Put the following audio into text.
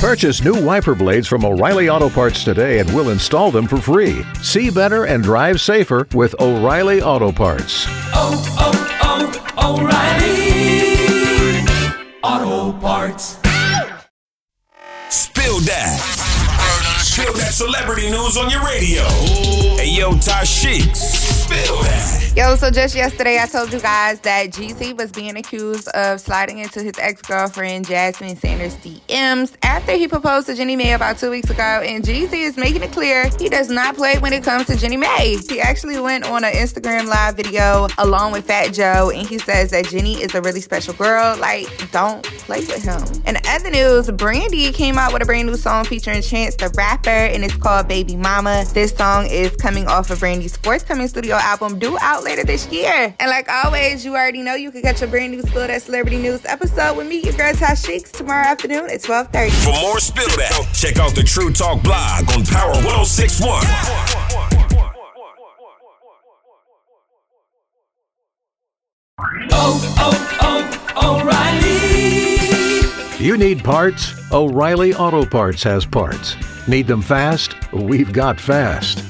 Purchase new wiper blades from O'Reilly Auto Parts today and we'll install them for free. See better and drive safer with O'Reilly Auto Parts. Oh, oh, oh, O'Reilly Auto Parts. Spill that. Spill that celebrity news on your radio. Hey, yo, Tashiks. Spill that. Yo, so just yesterday I told you guys that Jeezy was being accused of sliding into his ex-girlfriend Jasmine Sanders' DMs after he proposed to Jeannie Mai about two weeks ago, and Jeezy is making it clear he does not play when it comes to Jeannie Mai. He actually went on an Instagram live video along with Fat Joe, and he says that Jeannie is a really special girl. Like, don't play with him. In other news, Brandy came out with a brand new song featuring Chance the Rapper, and it's called Baby Mama. This song is coming off of Brandy's forthcoming studio album, due out later this year. And like always, you already know you can catch a brand new Spill That Celebrity News episode with me, your girl Tosh Sheeks, tomorrow afternoon at 12:30. For more Spill That, check out the True Talk blog on Power 1061. Oh, oh, O'Reilly. You need parts? O'Reilly Auto Parts has parts. Need them fast? We've got fast.